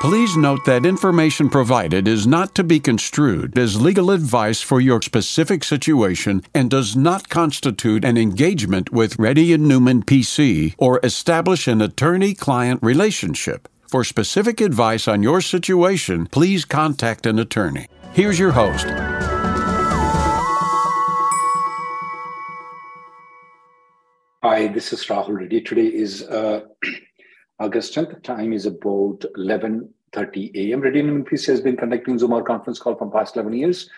Please note that information provided is not to be construed as legal advice for your specific situation and does not constitute an engagement with Reddy and Neumann PC or establish an attorney-client relationship. For specific advice on your situation, please contact an attorney. Here's your host. Hi, this is Rahul Reddy. Today is uh, August 10th. Time is about 11.30 a.m. Reddy and Neumann has been conducting Zoom or conference call for past 11 years.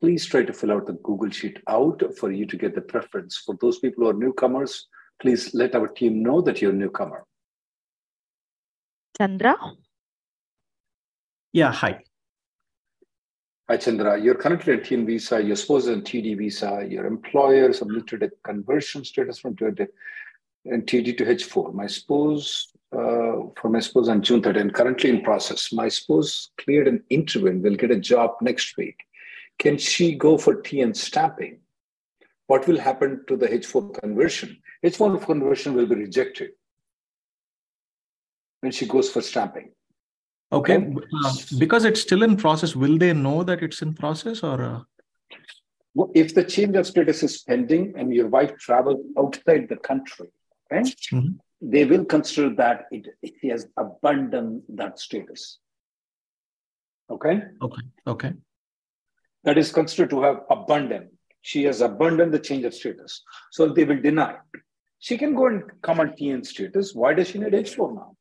Please try to fill out the Google Sheet out for you to get the preference. For those people who are newcomers, please let our team know that you're a newcomer. Chandra? Yeah, hi. Hi, Chandra. You're currently on TN visa. Your spouse is on TD visa. Your employer submitted a conversion status from TD to H4. My spouse uh, for my spouse on June 3rd and currently in process. My spouse cleared an interview and will get a job next week. Can she go for TN stamping? What will happen to the H4 conversion? H4 conversion will be rejected when she goes for stamping. Okay, uh, because it's still in process, will they know that it's in process or? Uh... Well, if the change of status is pending and your wife travels outside the country, okay, mm-hmm they will consider that it, it has abandoned that status. Okay? Okay. Okay. That is considered to have abandoned. She has abandoned the change of status. So they will deny. She can go and come on TN status. Why does she need H4 now?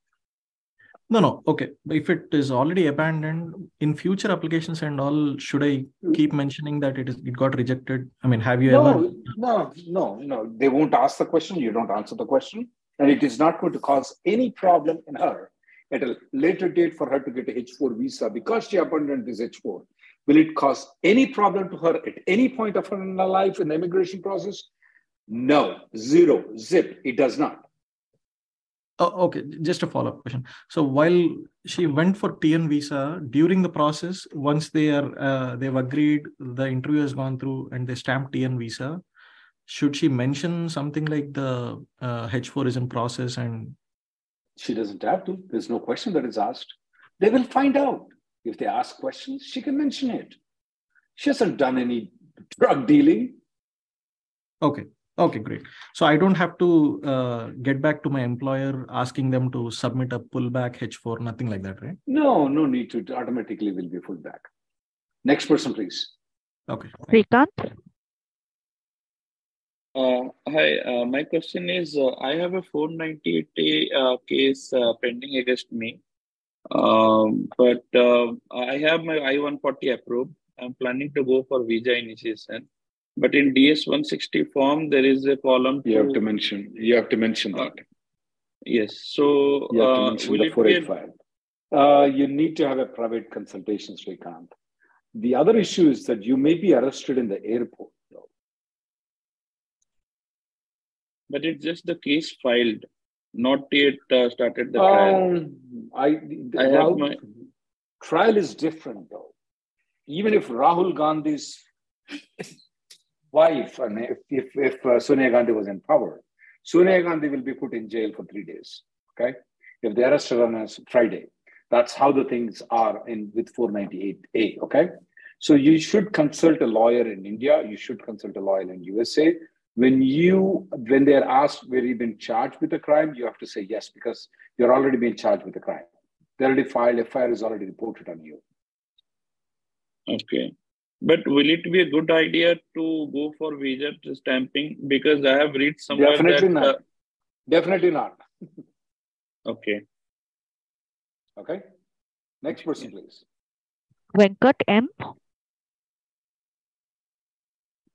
No, no. Okay. If it is already abandoned in future applications and all, should I keep mentioning that it is it got rejected? I mean, have you no, ever? No, no, no. They won't ask the question. You don't answer the question and it is not going to cause any problem in her at a later date for her to get a H4 visa because she abandoned this H4. Will it cause any problem to her at any point of her life in the immigration process? No, zero, zip, it does not. Oh, okay, just a follow-up question. So while she went for TN visa during the process, once they are uh, they've agreed, the interview has gone through, and they stamped TN visa, should she mention something like the uh, H4 is in process and she doesn't have to. There's no question that is asked. They will find out. If they ask questions, she can mention it. She hasn't done any drug dealing. Okay. Okay, great. So I don't have to uh, get back to my employer asking them to submit a pullback H4, nothing like that, right? No, no need to. It automatically will be pulled back. Next person, please. Okay. Srikant? Uh, hi, uh, my question is uh, I have a 498 uh, case uh, pending against me, um, but uh, I have my I 140 approved. I'm planning to go for visa initiation, but in DS 160 form there is a column. You to, have to mention. You have to mention that. Yes. So you have to mention the 485. A... you need to have a private consultation, Srikant. The other issue is that you may be arrested in the airport but it's just the case filed, not yet uh, started the trial. Um, I, I well, have my trial is different though. Even if Rahul Gandhi's wife, and if if, if uh, Sonia Gandhi was in power, Sonia Gandhi will be put in jail for three days. Okay, if they arrest her on a Friday, that's how the things are in with 498A. Okay, so you should consult a lawyer in India. You should consult a lawyer in USA when you when they're asked whether you've been charged with a crime you have to say yes because you're already being charged with a crime. They already filed a FIR is already reported on you. Okay. But will it be a good idea to go for visa stamping? Because i have read somewhere definitely that, not. uh, definitely not. Okay. Okay. Next person please. Venkat m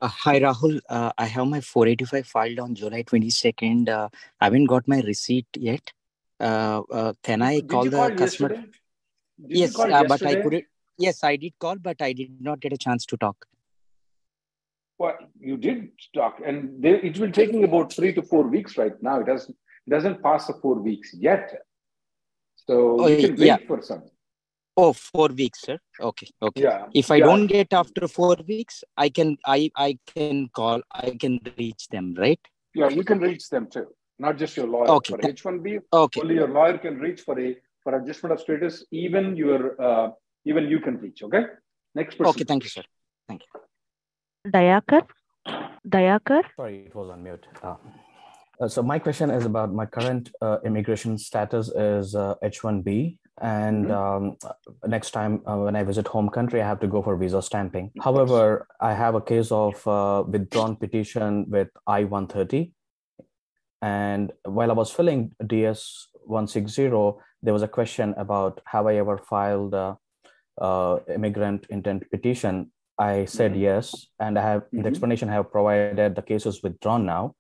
uh, hi, Rahul. Uh, I have my 485 filed on July 22nd. Uh, I haven't got my receipt yet. Uh, uh, can I call the call customer? Yesterday? Did you yes, uh, but I couldn't. Yes, I did call, but I did not get a chance to talk. Well, you did talk, and they, it will taking about three to four weeks right now. It doesn't it doesn't pass the four weeks yet. So Oh, you can wait yeah. for some. Oh, four weeks, sir. Okay, okay. Yeah. If I yeah. don't get after four weeks, I can I I can call. I can reach them, right? Yeah, you can reach them too, not just your lawyer. Okay, For H1B, Okay. only your lawyer can reach for a for adjustment of status. Even your uh, even you can reach. Okay. Next person. Okay. Thank you, sir. Thank you. Dayakar. Dayakar. Sorry, it was on mute. Uh, uh, so my question is about my current uh, immigration status is uh, H-1B, and Mhm. um, next time uh, when I visit home country, I have to go for visa stamping. However, I have a case of uh, withdrawn petition with I-130, and while I was filling DS-160, there was a question about have I ever filed a, uh, immigrant intent petition. I said Mhm. yes, and I have Mhm. the explanation I have provided the case is withdrawn now.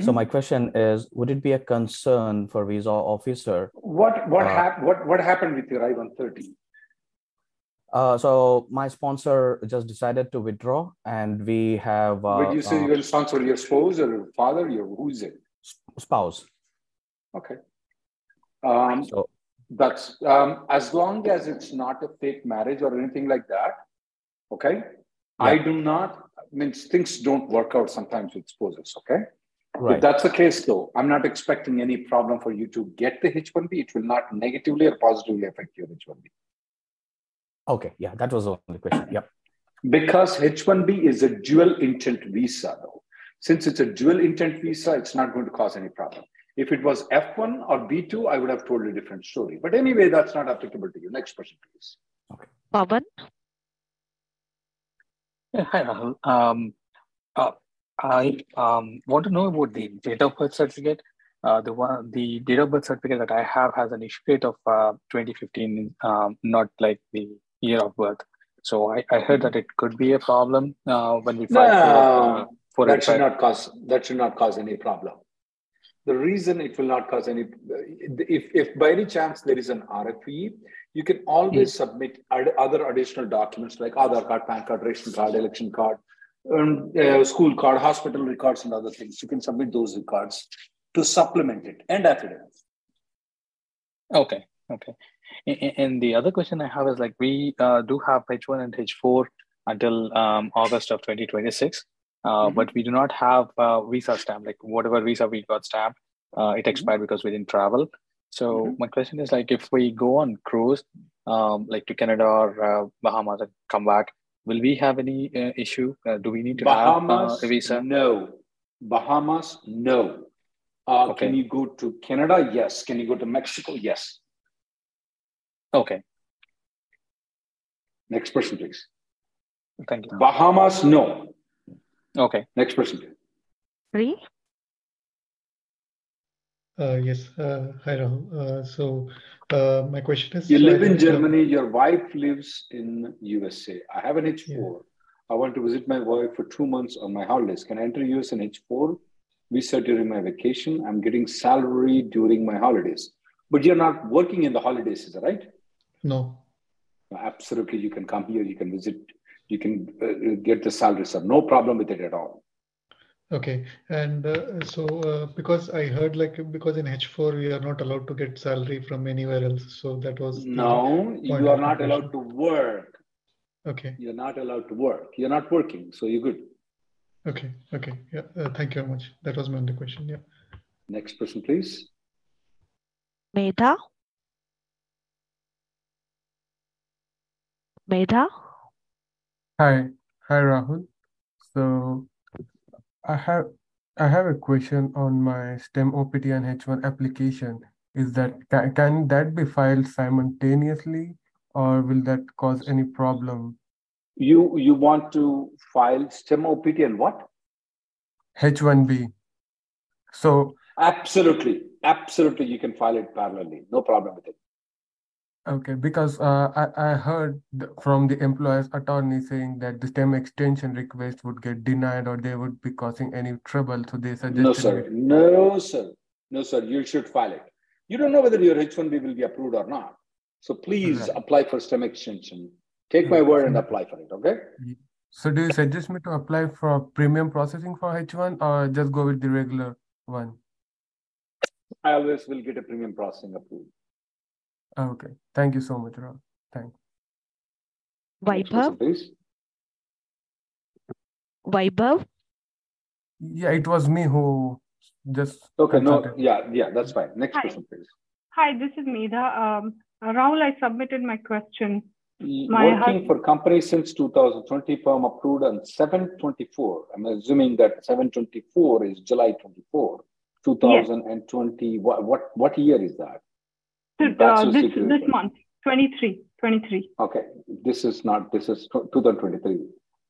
So Mhm. my question is, would it be a concern for visa officer? What what Uh, hap- what what happened with your I-130? Uh, so my sponsor just decided to withdraw, and we have uh, Would you say uh, you're sponsor your spouse or your father? Your who's it? spouse. Okay. Um, So That's um, as long as it's not a fake marriage or anything like that. Okay. I do not means things don't work out sometimes with spouses. Okay. If that's the case, though, I'm not expecting any problem for you to get the H1B. It will not negatively or positively affect your H1B Okay. Yeah, that was the only question. Yep. because H1B is a dual intent visa, though. Since it's a dual intent visa, it's not going to cause any problem. If it was F1 or B2, I would have told a different story. But anyway, that's not applicable to you. Next question, please. Pavan. Yeah, hi, Rahul. Um, uh, I um, want to know about the date of birth certificate. Uh, the one, the date of birth certificate that I have has an issue date of uh, 2015, um, not like the year of birth. So I, I heard that it could be a problem uh, when we file No, for, uh, for that should not cause that should not cause any problem. The reason it will not cause any, if, if by any chance there is an RFE, you can always submit ad- other additional documents like Aadhaar card, PAN card, ration card, election card, um, uh, school card, hospital records, and other things. You can submit those records to supplement it and affidavit. Okay, okay. And the other question I have is like we uh, do have H1 and H4 until um, August of 2026, uh, Mhm. but we do not have uh, visa stamp. Like whatever visa we got stamped, uh, it expired because we didn't travel. So Mhm. my question is like if we go on cruise, um, like to Canada or uh, Bahamas and come back, will we have any uh, issue? Uh, do we need to Bahamas, have uh, a visa? no. Bahamas, no. Uh, Okay. Can you go to Canada? Yes. Can you go to Mexico? Yes. Okay, Next person, please. thank you. Bahamas, no. Okay. Next person, please. Three. Uh, yes. Uh, hi, Rahul. Uh, so uh, my question is: You live in uh, Germany, your wife lives in USA. I have an H4. I want to visit my wife for two months on my holidays. Can I enter US an H4 visa during my vacation? I'm getting salary during my holidays. But you're not working in the holidays, is that right? No. Absolutely, you can come here, you can visit, you can uh, get the salary, So No problem with it at all. Okay. And uh, so uh, because I heard like because in H4 we are not allowed to get salary from anywhere else. So that was No, you are not question. allowed to work. Okay. You're not allowed to work. You're not working, so you're good. Okay. Okay. Yeah. Uh, thank you very much. That was my only question. Yeah. Next person, please. Medha. Medha. Hi, hi Rahul. So I have I have a question on my STEM OPT and H1 application. Is that can, can that be filed simultaneously or will that cause any problem? You you want to file STEM OPT and what? H1B. So Absolutely, absolutely. You can file it parallelly. No problem with it. Okay, because uh, I, I heard from the employer's attorney saying that the STEM extension request would get denied or they would be causing any trouble. So they suggested No, sir. No, sir. No, sir. You should file it. You don't know whether your H1B will be approved or not. So please Right. apply for STEM extension. Take my word and apply for it. Okay. So do you suggest me to apply for premium processing for H1 or just go with the regular one? I always will get a premium processing approved. Okay. Thank you so much, Rahul. Thanks. Next Vaibhav, please. Vaibhav, Yeah, it was me who just Okay. No. Yeah. Yeah. That's fine. Next Hi. person, please. Hi, this is Medha. Um, Rahul, I submitted my question. My Working husband, for company since 2020, firm approved on 724. I'm assuming that 724 is July 24, 2020. What, what, what year is that? Uh, this this month, 23, 23. Okay, this is not, this is 2023.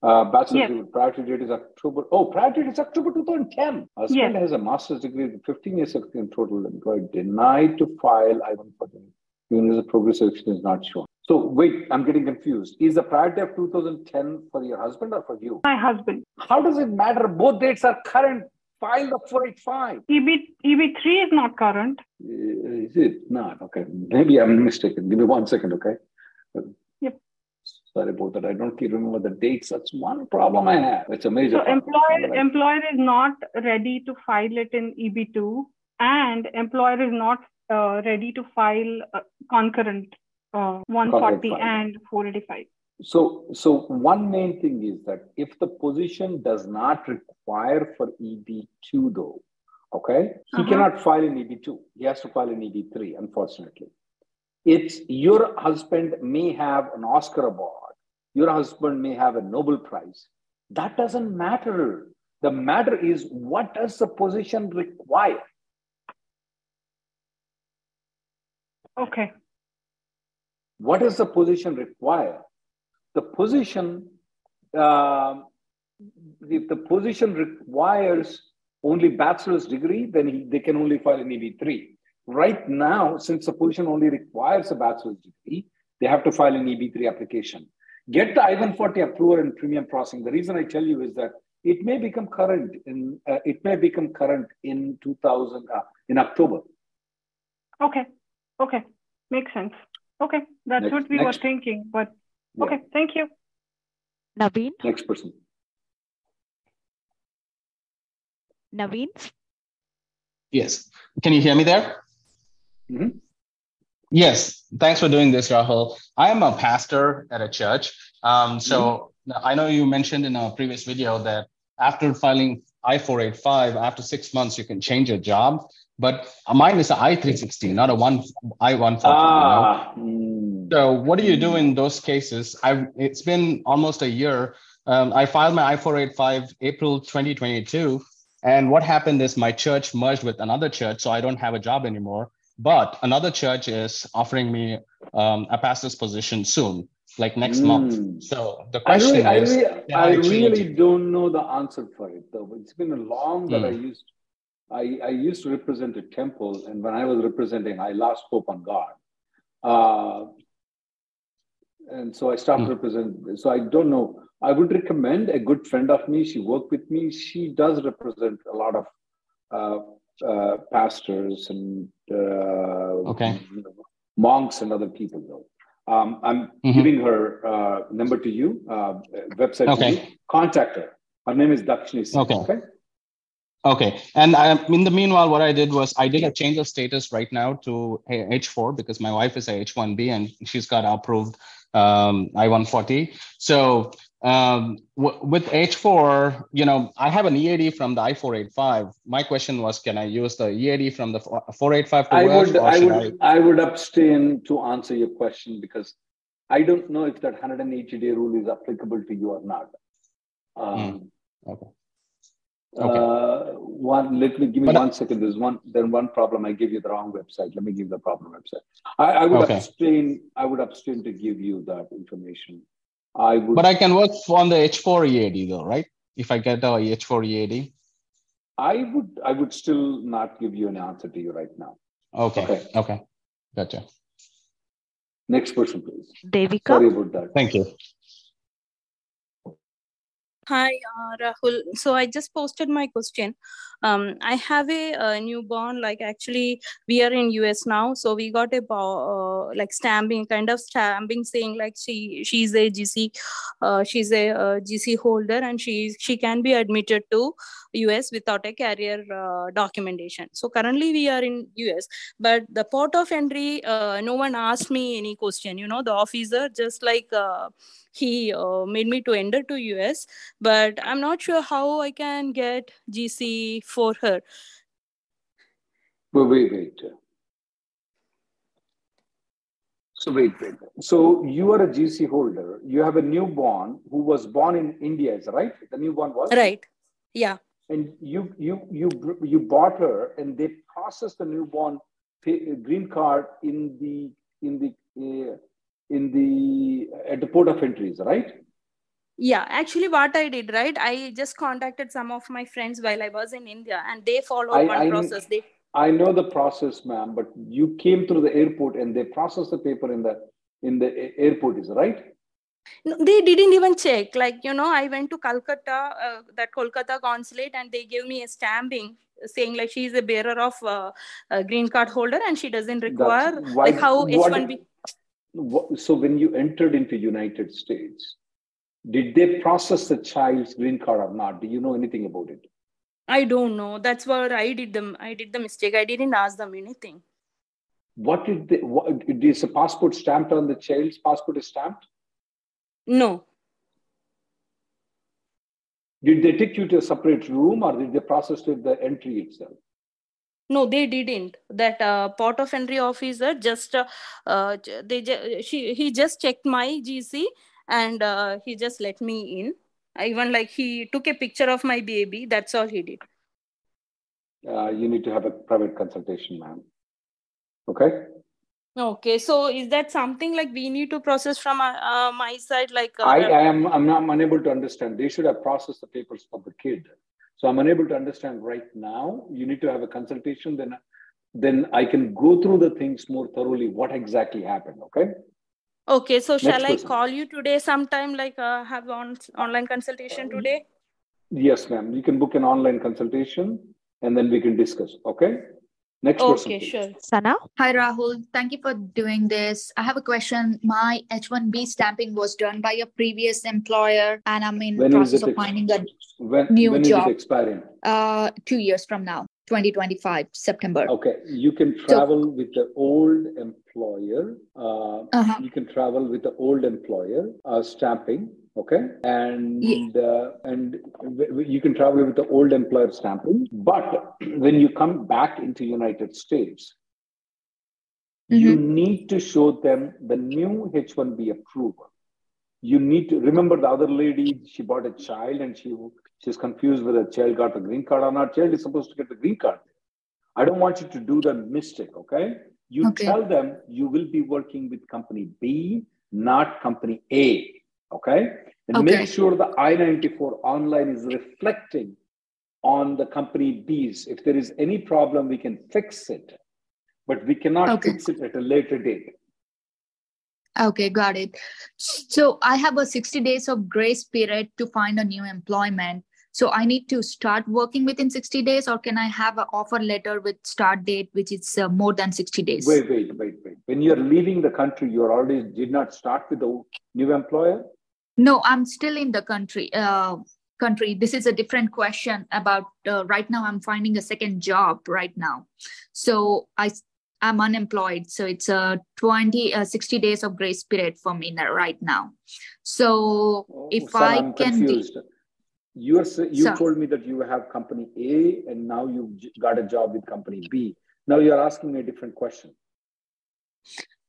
Uh, bachelor's Yes. degree, priority date is October. Oh, priority date is October 2010. Husband Yes. has a master's degree, 15 years of in total employed, denied to file I-140. Even as a progressive action is not shown. So wait, I'm getting confused. Is the priority of 2010 for your husband or for you? My husband. How does it matter? Both dates are current. File the 485. EB, EB3 is not current. Uh, Is it not? Okay. Maybe I'm mistaken. Give me one second, okay? Yep. Sorry about that. I don't remember the dates. That's one problem I have. It's a major So problem. employer, Right. employer is not ready to file it in EB2 and employer is not uh, ready to file uh, concurrent uh, 140 filing. and 485. So, so one main thing is that if the position does not require for EB2 though, okay, he Uh-huh. cannot file in EB2. He has to file in EB3, unfortunately. It's your husband may have an Oscar award. Your husband may have a Nobel Prize. That doesn't matter. The matter is what does the position require? Okay. What does the position require? The position, um, if the position requires only bachelor's degree, then he, they can only file an EB3. Right now, since the position only requires a bachelor's degree, they have to file an EB3 application. Get the I-140 approval and premium processing. The reason I tell you is that it may become current in uh, it may become current in 2000 uh, in October. Okay. Okay. Makes sense. Okay. That's Next- what we next. were thinking. But Yeah. okay. Thank you. Naveen, Next person. Naveen, Yes. Can you hear me there? Mhm. Yes. Thanks for doing this, Rahul. I am a pastor at a church. Um, so I know you mentioned in a previous video that after filing I 485, after six months, you can change your job. But mine is an i360 not a one I 140. Ah, mm, So what do you do in those cases? I've it's been almost a year. Um, I filed my I-485 April 2022, and what happened is my church merged with another church, so I don't have a job anymore. But another church is offering me um, a pastor's position soon, like next month. Mm. So the I question really, I, is, really, can I really don't know the answer for it though. It's been a long that I Mm. used. I, I used to represent a temple, and when I was representing, I lost hope on God. Uh, and so I stopped Mm. representing. So I don't know. I would recommend a good friend of me. She worked with me. She does represent a lot of uh, uh, pastors and uh, Okay. monks and other people. Though um, I'm Mhm. giving her uh, number to you, uh, website to you. Contact her. Her name is Dakshini. Okay. okay. Okay. And I, in the meanwhile, what I did was I did a change of status right now to H4 because my wife is a H1B and she's got approved um, I-140. So um, w- with H4, you know, I have an EAD from the I-485. My question was, can I use the EAD from the 485 to I work would, I would, I would abstain to answer your question because I don't know if that 180 day rule is applicable to you or not. Um, Okay. Okay. Uh, one, let me give me But, one second. There's one, then one problem. I give you the wrong website. Let me give the problem website. I, I would Okay. abstain. I would abstain to give you that information. I would. But I can work on the H4 EAD though, right? If I get a H4 EAD. I would. I would still not give you an answer to you right now. Okay. Okay. Okay. Gotcha. Next person, please. Devika, Sorry about that. Thank you. Hi, uh, Rahul. So I just posted my question. Um, I have a, a, newborn. Like actually, we are in US now, so we got a uh, like stamping, kind of stamping, saying like she she's a GC, uh, she's a, uh, GC holder, and she she can be admitted to US without a carrier uh, documentation. So currently we are in US, but the port of entry, uh, no one asked me any question. You know, the officer just like he made me to enter to us but i'm not sure how i can get gc for her. Wait wait wait. So wait wait. So you are a gc holder. You have a newborn who was born in india is right? The newborn was? Right. Yeah. And you you you you bought her and they processed the newborn green card in the in the uh, in the at the port of entries, right? Yeah, actually, what I did, right? I just contacted some of my friends while I was in India, and they followed I, one I, process. They I know the process, ma'am, but you came through the airport and they processed the paper in the in the airport, is right? No, they didn't even check. Like you know, I went to Calcutta, uh, that Kolkata consulate, and they gave me a stamping saying like she is a bearer of uh, a green card holder and she doesn't require why, like how H1B so when you entered into united states did they process the child's green card or not? Do you know anything about it? I don't know. That's what i did them i did the mistake. I didn't ask them anything. What did they what, is the passport stamped on the child's passport is stamped? No. Did they take you to a separate room or did they process it the entry itself? No they didn't. That uh, port of entry officer just uh, uh, they she he just checked my gc and uh, he just let me in even like he took a picture of my baby that's all he did uh, you need to have a private consultation ma'am okay okay so is that something like we need to process from uh, uh my side like I, I am i'm not I'm unable to understand they should have processed the papers for the kid so I'm unable to understand right now. You need to have a consultation, then then I can go through the things more thoroughly. What exactly happened? Okay. Okay. So Next shall person. I call you today sometime? Like uh, have on online consultation today? Yes, ma'am. You can book an online consultation, and then we can discuss. Okay. Next okay, person. Okay, sure. Sana? Hi, Rahul. Thank you for doing this. I have a question. My H1B stamping was done by a previous employer, and I'm in when process of finding a when, new when job. When is it expiring? Uh, two years from now. 2025 September. Okay, you can travel so, with the old employer. Uh, uh-huh. You can travel with the old employer uh, stamping. Okay, and yeah. uh, and you can travel with the old employer stamping. But when you come back into United States, mm-hmm. you need to show them the new H-1B approval. You need to remember the other lady. She bought a child, and she She's confused whether child got the green card or not. Child is supposed to get the green card. I don't want you to do the mistake, okay? You okay. tell them you will be working with company B, not company A, okay? And okay. make sure the I 94 online is reflecting on the company B's. If there is any problem, we can fix it, but we cannot okay. fix it at a later date. Okay, got it. So I have a 60 days of grace period to find a new employment. So I need to start working within 60 days, or can I have an offer letter with start date, which is uh, more than 60 days? Wait, wait, wait, wait. When you're leaving the country, you already did not start with the new employer? No, I'm still in the country. Uh, country. This is a different question about uh, right now. I'm finding a second job right now. So I I'm unemployed. So it's a 20, uh, 60 days of grace period for me right now. So oh, if I I'm can. Confused. You are you so, told me that you have company A and now you've got a job with company B. Now you're asking me a different question.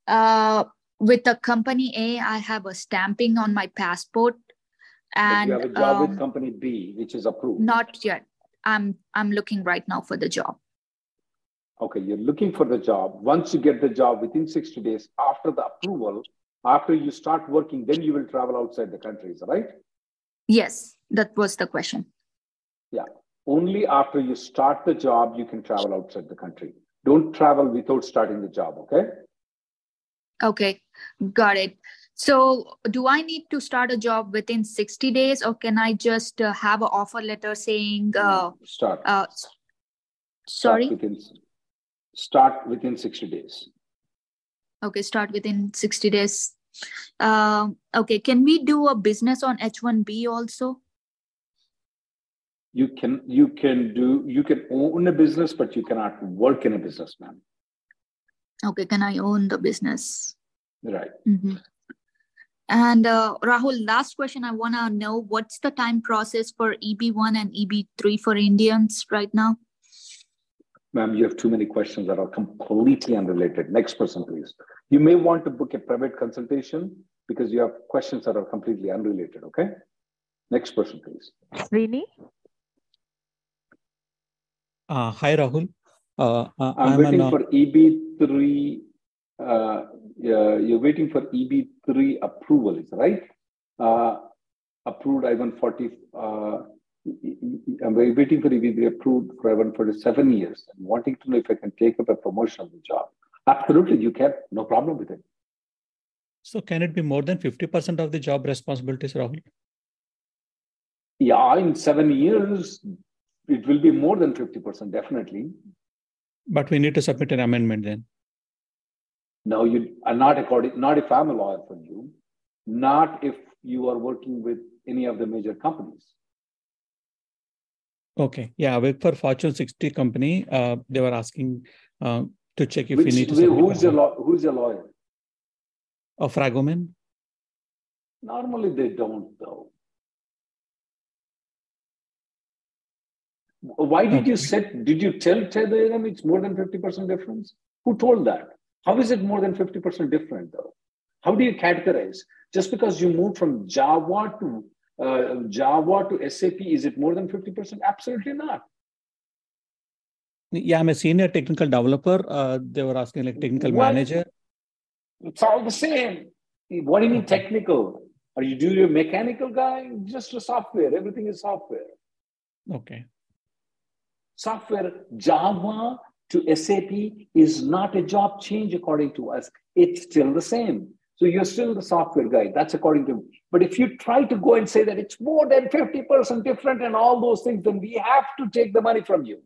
Uh, with the company A, I have a stamping on my passport, and but you have a job um, with company B, which is approved. Not yet. I'm I'm looking right now for the job. Okay, you're looking for the job. Once you get the job within 60 days after the approval, after you start working, then you will travel outside the countries, right? Yes, that was the question. Yeah. Only after you start the job, you can travel outside the country. Don't travel without starting the job, okay? Okay, got it. So, do I need to start a job within 60 days or can I just uh, have an offer letter saying, uh, Start. uh, Start sorry? within, start within 60 days. Okay, start within 60 days. Um, okay, can we do a business on H1B also? You can you can do you can own a business, but you cannot work in a business, ma'am. Okay, can I own the business? Right. Mhm. And uh, Rahul, last question I want to know what's the time process for EB1 and EB3 for Indians right now? Ma'am, you have too many questions that are completely unrelated. Next person, please. You may want to book a private consultation because you have questions that are completely unrelated. Okay. Next person, please. Srini? Uh, hi, Rahul. Uh, uh, I'm, I'm waiting an, for EB3. Uh, you're waiting for EB3 approval, is right? Uh, approved I-140. Uh, I'm waiting for EB3 approved for I-140 seven years. I'm wanting to know if I can take up a promotional job. Absolutely, you can. No problem with it. so can it be more than 50% of the job responsibilities, Rahul? Yeah, in seven years, it will be more than 50%, definitely. But we need to submit an amendment then. No, you are not according, not if I'm a lawyer for you, not if you are working with any of the major companies. Okay. Yeah, work for Fortune 60 company. Uh, they were asking uh, to check if Which, we need to who's your law, who's your lawyer? a Fragoman. Normally they don't though. Why did you set, did you tell Adam it's more than 50% difference? Who told that? How is it more than 50% different though? How do you categorize? Just because you moved from Java to uh, Java to SAP, is it more than 50%? Absolutely not. Yeah, I'm a senior technical developer. Uh, they were asking like technical What? manager. It's all the same. What do you mean technical? Are you do you a mechanical guy? Just a software. Everything is software. Okay. Software Java to SAP is not a job change according to us. It's still the same. So you're still the software guy. That's according to. But if you try to go and say that it's more than 50% different and all those things, then we have to take the money from you.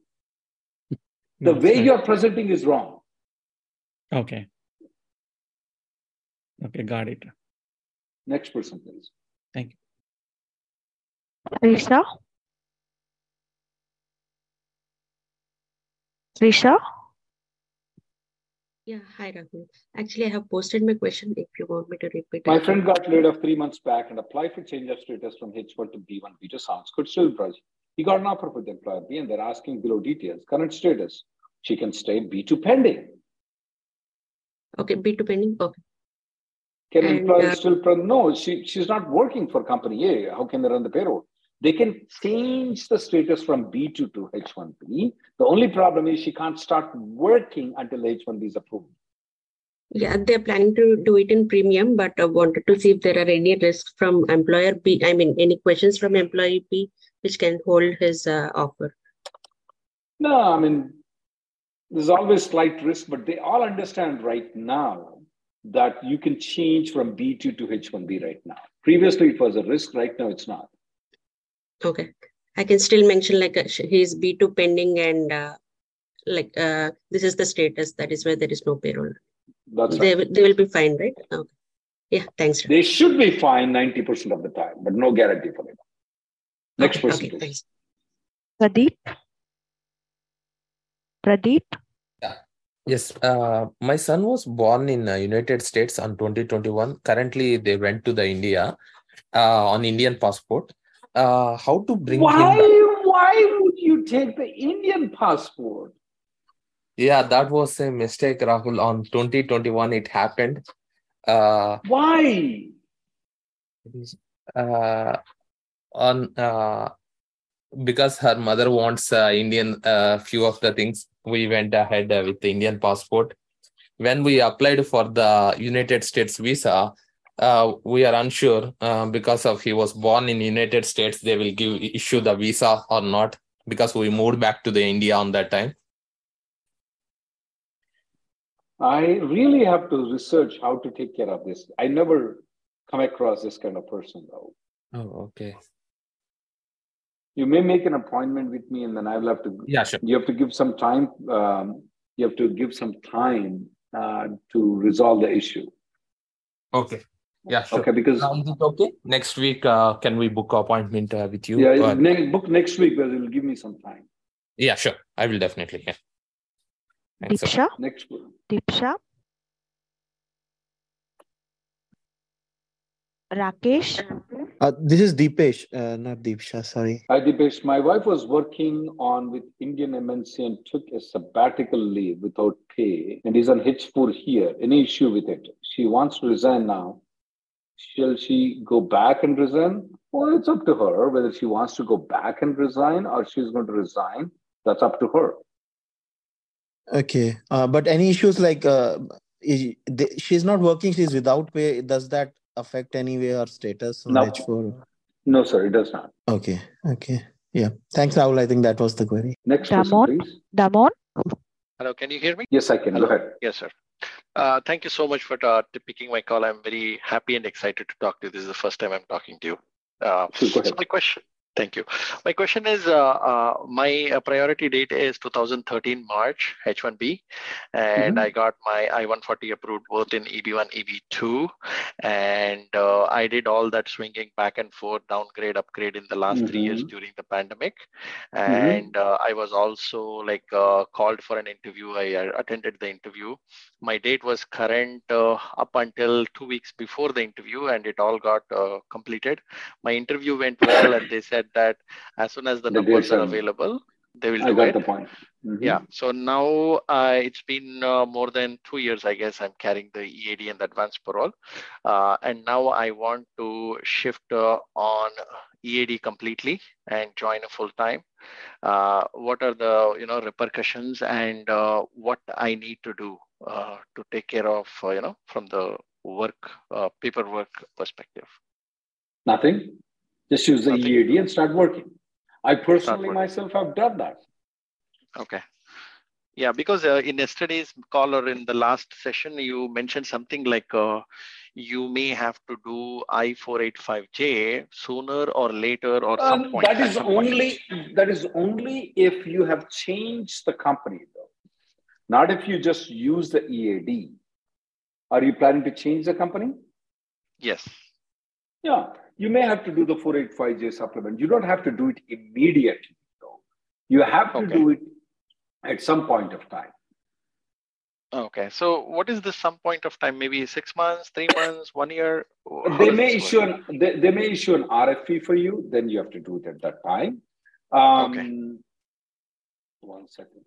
The No, way fine. you're presenting is wrong. Okay. Okay, got it. Next person, please. Thank you. Risha? Risha? Yeah, hi Rahul. Actually, I have posted my question. If you want me to repeat, I My can. friend got laid off three months back and applied for change of status from H1 to B1. B2 sounds good still, Braj. He got an offer with employer B and they're asking below details. Current status. She can stay B2 pending. Okay, B2 pending. Okay. Can And, employer uh, still pro- no, she, she's not working for company A. How can they run the payroll? They can change the status from B2 to H1B. The only problem is she can't start working until H1B is approved. Yeah, they're planning to do it in premium, but I wanted to see if there are any risks from employer B. I mean, any questions from employee B which can hold his uh, offer. No, I mean, there's always slight risk, but they all understand right now that you can change from B2 to H1B right now. Previously, it was a risk. Right now, it's not. Okay. I can still mention like uh, sh- he's B2 pending and uh, like uh, this is the status. That is where there is no payroll. That's they, right. will- they will be fine, right? Okay. Yeah, thanks. They should be fine 90% of the time, but no guarantee for it. Next Okay, person, okay, please. Pradeep? Pradeep? Yes, uh, my son was born in uh, United States on 2021. Currently, they went to the India uh, on Indian passport. Uh, how to bring Why, why would you take the Indian passport? Yeah, that was a mistake, Rahul. On 2021, it happened. Uh, Why? uh, on uh, because her mother wants uh, Indian uh, few of the things, we went ahead uh, with the Indian passport. When we applied for the United States visa, uh, we are unsure uh, because of he was born in United States. They will give issue the visa or not because we moved back to the India on that time. I really have to research how to take care of this. I never come across this kind of person though. Oh, okay. You may make an appointment with me, and then I will have to. Yeah, sure. You have to give some time. Um, you have to give some time uh, to resolve the issue. Okay. Yeah, sure. Okay, because Now, is it okay? Next week, uh, can we book appointment uh, with you? yeah, Or- ne- book next week, but it will give me some time. yeah, sure. I will definitely. Yeah. Thanks, sir. Next week. Diksha? Rakesh? Uh, this is Deepesh, uh, not Deepsha. Sorry. Hi, Dipesh. My wife was working on with Indian MNC and took a sabbatical leave without pay and is on H4 here. Any issue with it? She wants to resign now. Shall she go back and resign? Well, it's up to her whether she wants to go back and resign or she's going to resign. That's up to her. Okay. Uh, but any issues like uh, is, the, she's not working, she's without pay. Does that affect any way her status on No. H4? No, sir, it does not. Okay. Okay. Yeah. Thanks, Rahul. I think that was the query. Next Damon? Damon? Hello, can you hear me? Yes, I can. Go ahead. Yes, sir. Uh, thank you so much for uh, picking my call. I'm very happy and excited to talk to you. This is the first time I'm talking to you. Uh, so my question, thank you. My question is, uh, uh, my uh, priority date is 2013 March H1B, and Mhm. I got my I-140 approved both in EB1, EB2, and uh, I did all that swinging back and forth, downgrade, upgrade in the last three years Mhm. during the pandemic, and uh, I was also like uh, called for an interview. I attended the interview. My date was current uh, up until two weeks before the interview, and it all got uh, completed. My interview went well, and they said that as soon as the The numbers are available, they will I do got it. the point. Mhm. Yeah. So now uh, it's been uh, more than two years, I guess. I'm carrying the EAD and the advanced parole, uh, and now I want to shift uh, on EAD completely and join a full time. Uh, what are the you know repercussions and uh, what I need to do uh, to take care of uh, you know from the work uh, paperwork perspective? Nothing. Just use the EAD and start working. I personally working. myself have done that. Okay. Yeah, because uh, in yesterday's call or in the last session, you mentioned something like uh, you may have to do I-485J sooner or later or some Um, point. that at is some point. only that is only if you have changed the company, though. Not if you just use the EAD. Are you planning to change the company? Yes. Yeah, you may have to do the 485J supplement. You don't have to do it immediately, though. You have to do it at some point of time. Okay. So what is the some point of time? Maybe six months, three months, one year? How they may issue an they, they may issue an RFE for you, then you have to do it at that time. Um, One second.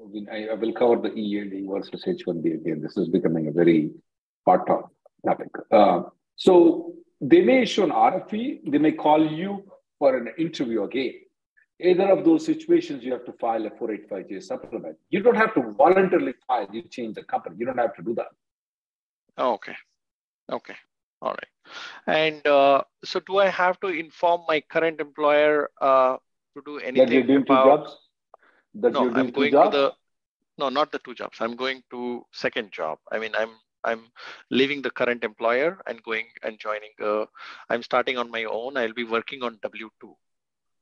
We- I, I will cover the EAD versus H1B again. This is becoming a very hot top- topic. Uh, so they may issue an RFE, they may call you for an interview again. Either of those situations, you have to file a 485J supplement. You don't have to voluntarily file, you change the company. You don't have to do that. Oh, okay. Okay. All right. And uh, so do I have to inform my current employer uh, to do anything That you're doing two jobs? That no, you're doing I'm two going jobs? to the no, not the two jobs. I'm going to second job. I mean, I'm I'm leaving the current employer and going and joining. Uh, I'm starting on my own. I'll be working on W two,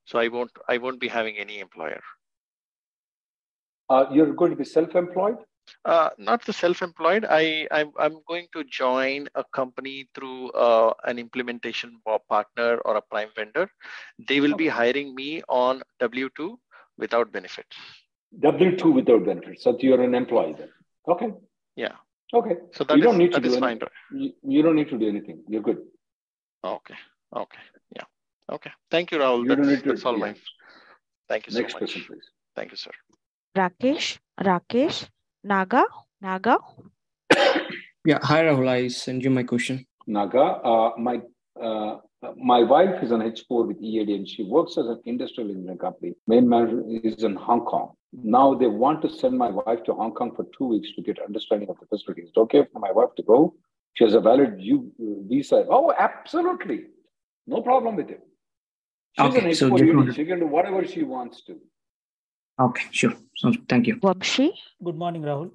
so I won't I won't be having any employer. Uh, you're going to be self-employed? Uh, not the self-employed. I I'm, I'm going to join a company through uh, an implementation partner or a prime vendor. They will be hiring me on W two without benefits. W two without benefits. So you're an employee then. Okay. Yeah. Okay. So that you don't need to that do is anything. fine, You, you don't need to do anything. You're good. Okay. Okay. Yeah. Okay. Thank you, Rahul. You don't That's, need to- that's all yeah. my. Thank you Next so much. person, please. Thank you, sir. Rakesh? Rakesh? Naga? Naga? Yeah, hi Rahul. I send you my question. Naga, uh, my uh, my wife is an H4 with EAD and she works as an industrial engineering company. Main manager is in Hong Kong. Now they want to send my wife to Hong Kong for two weeks to get understanding of the facility. Is it okay for my wife to go? She has a valid U uh, visa. Oh, absolutely. No problem with it. She's Okay, an so H4 just EAD. wanted- She can do whatever she wants to. Okay, sure. So thank you. Vamshi? Good morning, Rahul.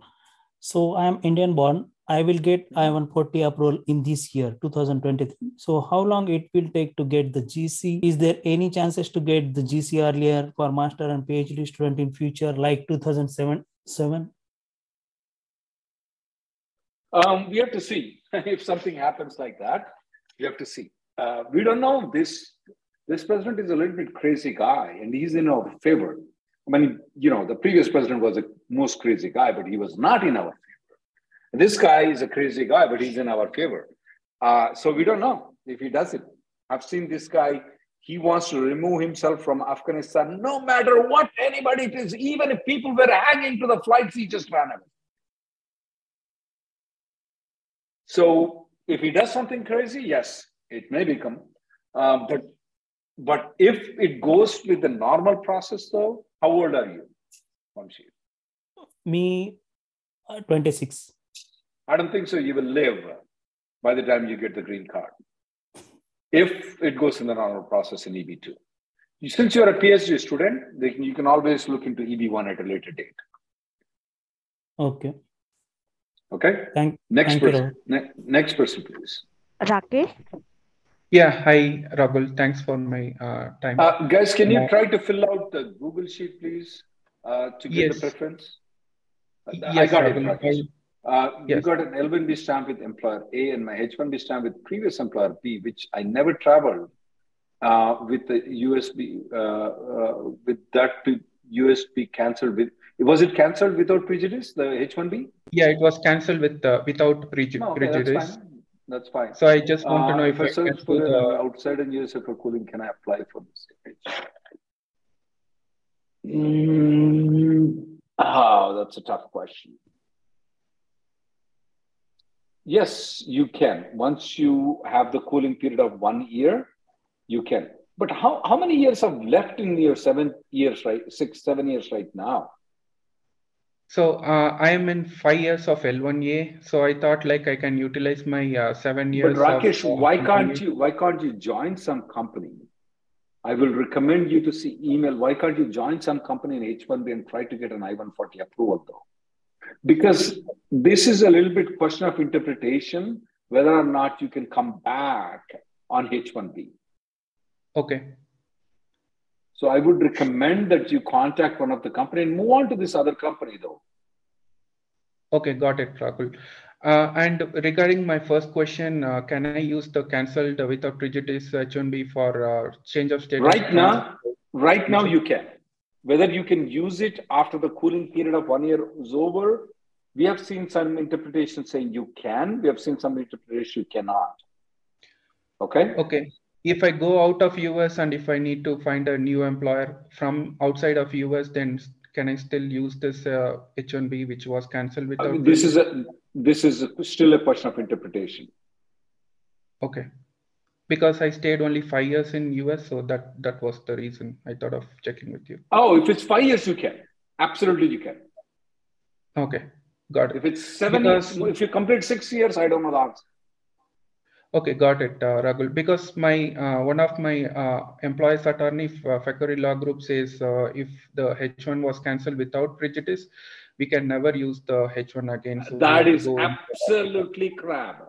So I am Indian born I will get I-140 approval in this year, 2023. So how long it will take to get the GC? Is there any chances to get the GC earlier for master and PhD student in future, like 2007? Seven? Um, we have to see if something happens like that. We have to see. Uh, we don't know. This this president is a little bit crazy guy, and he's in our favor. I mean, you know, the previous president was a most crazy guy, but he was not in our this guy is a crazy guy, but he's in our favor. Uh, so we don't know if he does it. I've seen this guy, he wants to remove himself from Afghanistan no matter what anybody it is, even if people were hanging to the flights, he just ran away. So if he does something crazy, yes, it may become. Um, but but if it goes with the normal process, though, how old are you? Me, uh, 26. I don't think so. You will live by the time you get the green card. If it goes in the normal process in EB2. Since you're a PhD student, you can always look into EB1 at a later date. Okay. Okay. Thank, next thank person. Ne- next person, please. Rakesh? Yeah, hi, Rahul. Thanks for my uh, time. Uh, guys, can you Uh, try to fill out the Google Sheet, please, uh, to get Yes. the preference? Uh, I Yes, got it. Rahul. Rakesh. Uh, You got an L1B stamp with employer A and my H1B stamp with previous employer B, which I never traveled uh, with the USB, uh, uh, with that to USB cancelled with, was it cancelled without prejudice, the H1B? Yeah, it was cancelled with uh, without preju- No, okay, that's prejudice. fine. That's fine. So I just want to know if if I I can search for the uh, outside and USA for cooling, can I apply for this? Mm, oh, that's a tough question. Yes, you can. Once you have the cooling period of one year, you can. But how, how many years have left in your seven years, right? Six, seven years right now? So uh, I am in five years of L1A. So I thought like I can utilize my uh, seven years. But Rakesh, of, uh, why can't you why can't you join some company? I will recommend you to see email. Why can't you join some company in H1B and try to get an I-140 approval though? Because this is a little bit question of interpretation, whether or not you can come back on H1B. Okay. So I would recommend that you contact one of the company and move on to this other company though. Okay, got it, Rahul. Uh, and regarding my first question, uh, can I use the cancelled without prejudice H1B for uh, change of status? Right now, right now you can. Whether you can use it after the cooling period of one year is over, we have seen some interpretation saying you can. We have seen some interpretation you cannot. Okay. Okay. If I go out of US and if I need to find a new employer from outside of US, then can I still use this uh, H1B which was cancelled I without? mean, this is a this is a, still a question of interpretation. Okay. Because I stayed only five years in US, so that that was the reason I thought of checking with you. Oh, if it's five years, you can. Absolutely, you can. Okay, got it. If it's seven Because- years, if you complete six years, I don't know the answer. Okay, got it, uh, Rahul. Because my uh, one of my uh, employees attorney, uh, Factory Law Group, says uh, if the H1 was cancelled without prejudice, we can never use the H1 again. So That is absolutely crap.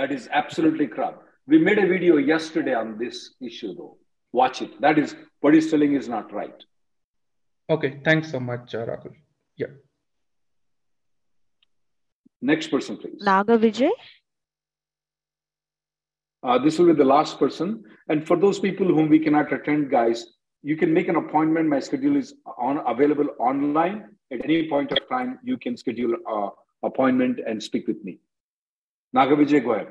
That is absolutely crap. We made a video yesterday on this issue, though. Watch it. That is what he's telling is not right. Okay, thanks so much, uh, Rahul. Yeah. Next person, please. Naga Vijay? Uh, this will be the last person. And for those people whom we cannot attend, guys, you can make an appointment. My schedule is on available online at any point of time. You can schedule a appointment and speak with me. Naga Vijay, go ahead.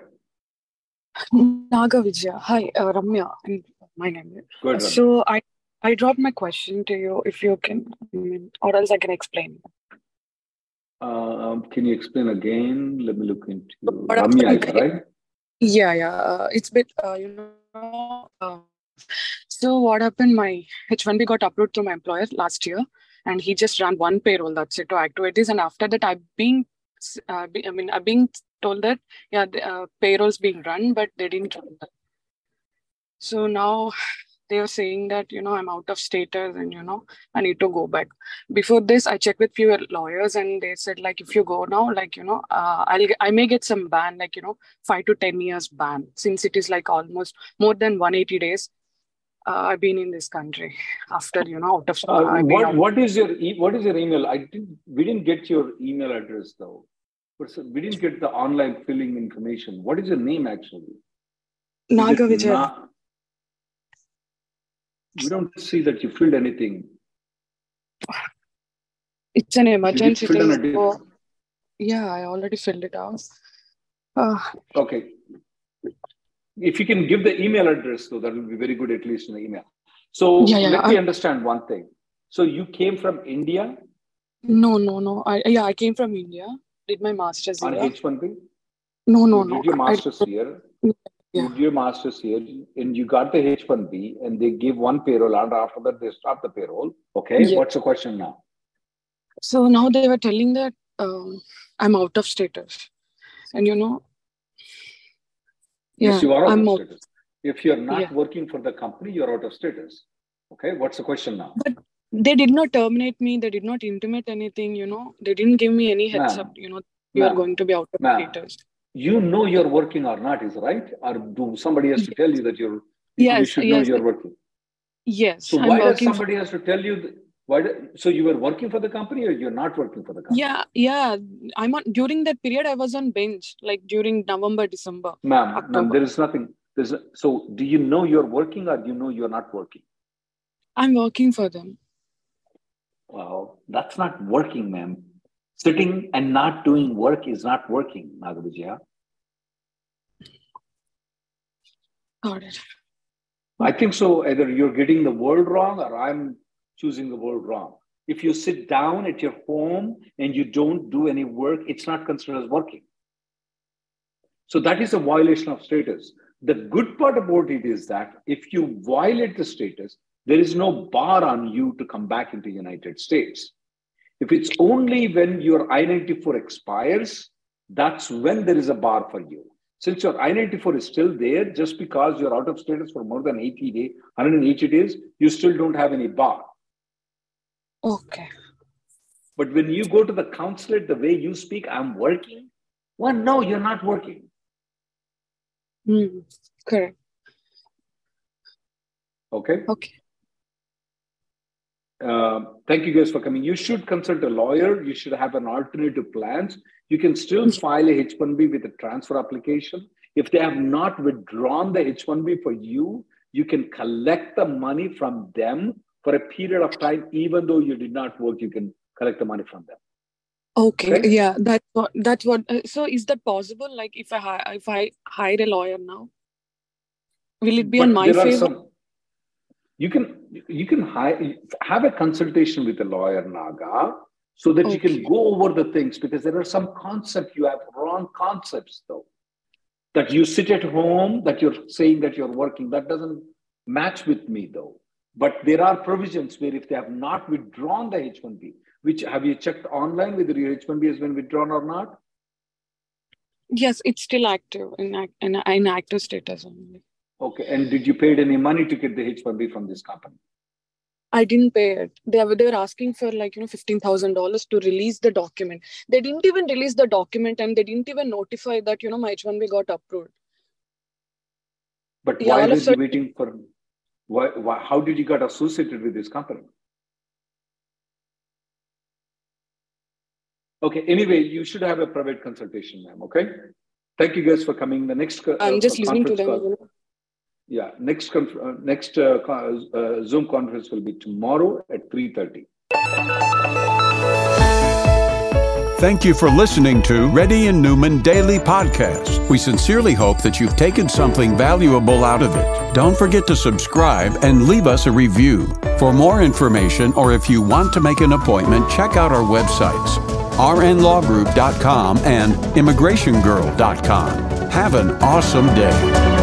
Naga Vijaya. Hi, uh, Ramya. My name. is- Go ahead, So I I dropped my question to you. If you can, or else I can explain. Um, can you explain again? Let me look into What Ramya, right? Yeah, yeah. Uh, it's bit, uh, you know. Uh, so what happened? My H1B got approved through my employer last year, and he just ran one payroll. That's it to activities, and after that, I've been, uh, be, I mean, I've been told that yeah, the uh, payroll's being run, but they didn't run that. So now they were saying that you know i'm out of status and you know i need to go back before this i checked with few lawyers and they said like if you go now like you know uh, i'll i may get some ban like you know 5 to 10 years ban since it is like almost more than 180 days uh, i've been in this country after you know out of Uh, what what is your e- what is your email? I didn't we didn't get your email address though. We didn't get the online filling information. What is your name actually? Naga Vijay. Na- we don't see that you filled anything. it's an emergency thing a yeah i already filled it out uh, Okay. If you can give the email address, though, that will be very good, at least in the email. So Yeah, yeah, let me I- understand one thing. So you came from India no no no i yeah i came from india did my masters on here H1B? no no you no did your I- master's here. You did your master's here, and you got the H1B, and they give one payroll, and after that they stop the payroll. Okay, Yeah. what's the question now? So now they were telling that um, I'm out of status, and you know, yeah, yes, you are out I'm of out. status. If you're not Yeah. working for the company, you're out of status. Okay, what's the question now? They did not terminate me. They did not intimate anything. You know, they didn't give me any heads up. You know, you are going to be out of ma'am. status. You know you're working or not, is right? Or do somebody has to tell you that you're? yes, You should yes, know you're working. yes. So I'm why does working. For, somebody has to tell you? Why? do- So you were working for the company, or you're not working for the company? yeah, yeah. I'm on during that period. I was on bench, like during November, December, Ma'am, ma'am, there is nothing. There's so. Do you know you're working, or do you know you're not working? I'm working for them. Well, that's not working, ma'am. Sitting and not doing work is not working, Nagavijaya. Got it. I think so. Either you're getting the word wrong or I'm choosing the word wrong. If you sit down at your home and you don't do any work, it's not considered as working. So that is a violation of status. The good part about it is that if you violate the status, there is no bar on you to come back into the United States. If it's only when your I-94 expires, that's when there is a bar for you. Since your I-94 is still there, just because you're out of status for more than 80 days, 180 days, you still don't have any bar. Okay. But when you go to the consulate, the way you speak, I'm working. Well, no, you're not working. Hmm. Correct. Okay. Okay. Uh, thank you guys for coming. You should consult a lawyer. You should have an alternative plans. You can still file a H1B with a transfer application. If they have not withdrawn the H1B for you, you can collect the money from them for a period of time, even though you did not work. You can collect the money from them. Okay. Okay. Yeah. That's what. That's what. Uh, so is that possible? Like, if I if I hire a lawyer now, will it be on my favor? some. You can you can hire, have a consultation with a lawyer, Naga, so that you can go over the things because there are some concepts you have wrong concepts though. That you sit at home, that you're saying that you're working, that doesn't match with me though. But there are provisions where if they have not withdrawn the H1B, which have you checked online whether your H1B has been withdrawn or not? Yes, it's still active in in, in active status only. Okay, and did you paid any money to get the H1B from this company? I didn't pay it. They were they were asking for like you know fifteen thousand dollars to release the document. They didn't even release the document, and they didn't even notify that you know my H one B got approved. But Yeah, why was you waiting for? Why, why? How did you get associated with this company? Okay. Anyway, you should have a private consultation, ma'am. Okay. Thank you guys for coming. The next. co- I'm uh, just listening to them. call-. Yeah. Next. Uh, next uh, uh, Zoom conference will be tomorrow at three thirty. Thank you for listening to Reddy and Neumann Daily Podcast. We sincerely hope that you've taken something valuable out of it. Don't forget to subscribe and leave us a review. For more information or if you want to make an appointment, check out our websites rnlawgroup.com and immigrationgirl.com. Have an awesome day.